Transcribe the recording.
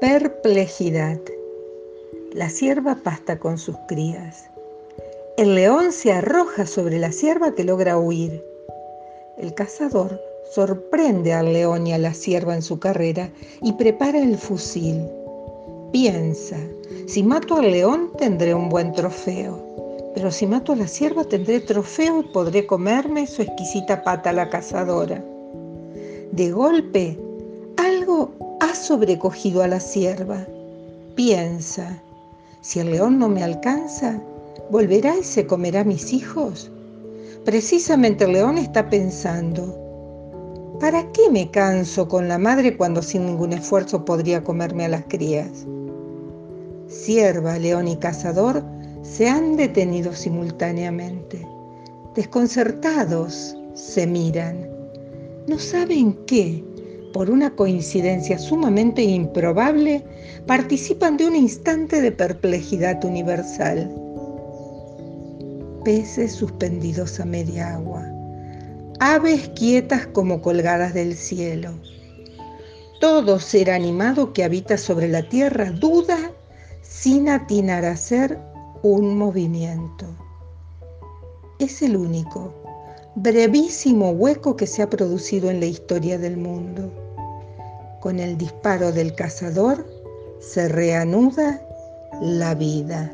Perplejidad. La sierva pasta con sus crías. El león se arroja sobre la sierva que logra huir. El cazador sorprende al león y a la sierva en su carrera y prepara el fusil. Piensa, si mato al león tendré un buen trofeo, pero si mato a la sierva tendré trofeo y podré comerme su exquisita pata la cazadora. De golpe, sobrecogido a la sierva. Piensa, si el león no me alcanza, ¿volverá y se comerá a mis hijos? Precisamente el león está pensando, ¿para qué me canso con la madre cuando sin ningún esfuerzo podría comerme a las crías? Sierva, león y cazador se han detenido simultáneamente. Desconcertados se miran. No saben qué, por una coincidencia sumamente improbable, participan de un instante de perplejidad universal. Peces suspendidos a media agua, aves quietas como colgadas del cielo. Todo ser animado que habita sobre la tierra duda sin atinar a hacer un movimiento. Es el único, brevísimo hueco que se ha producido en la historia del mundo. Con el disparo del cazador se reanuda la vida.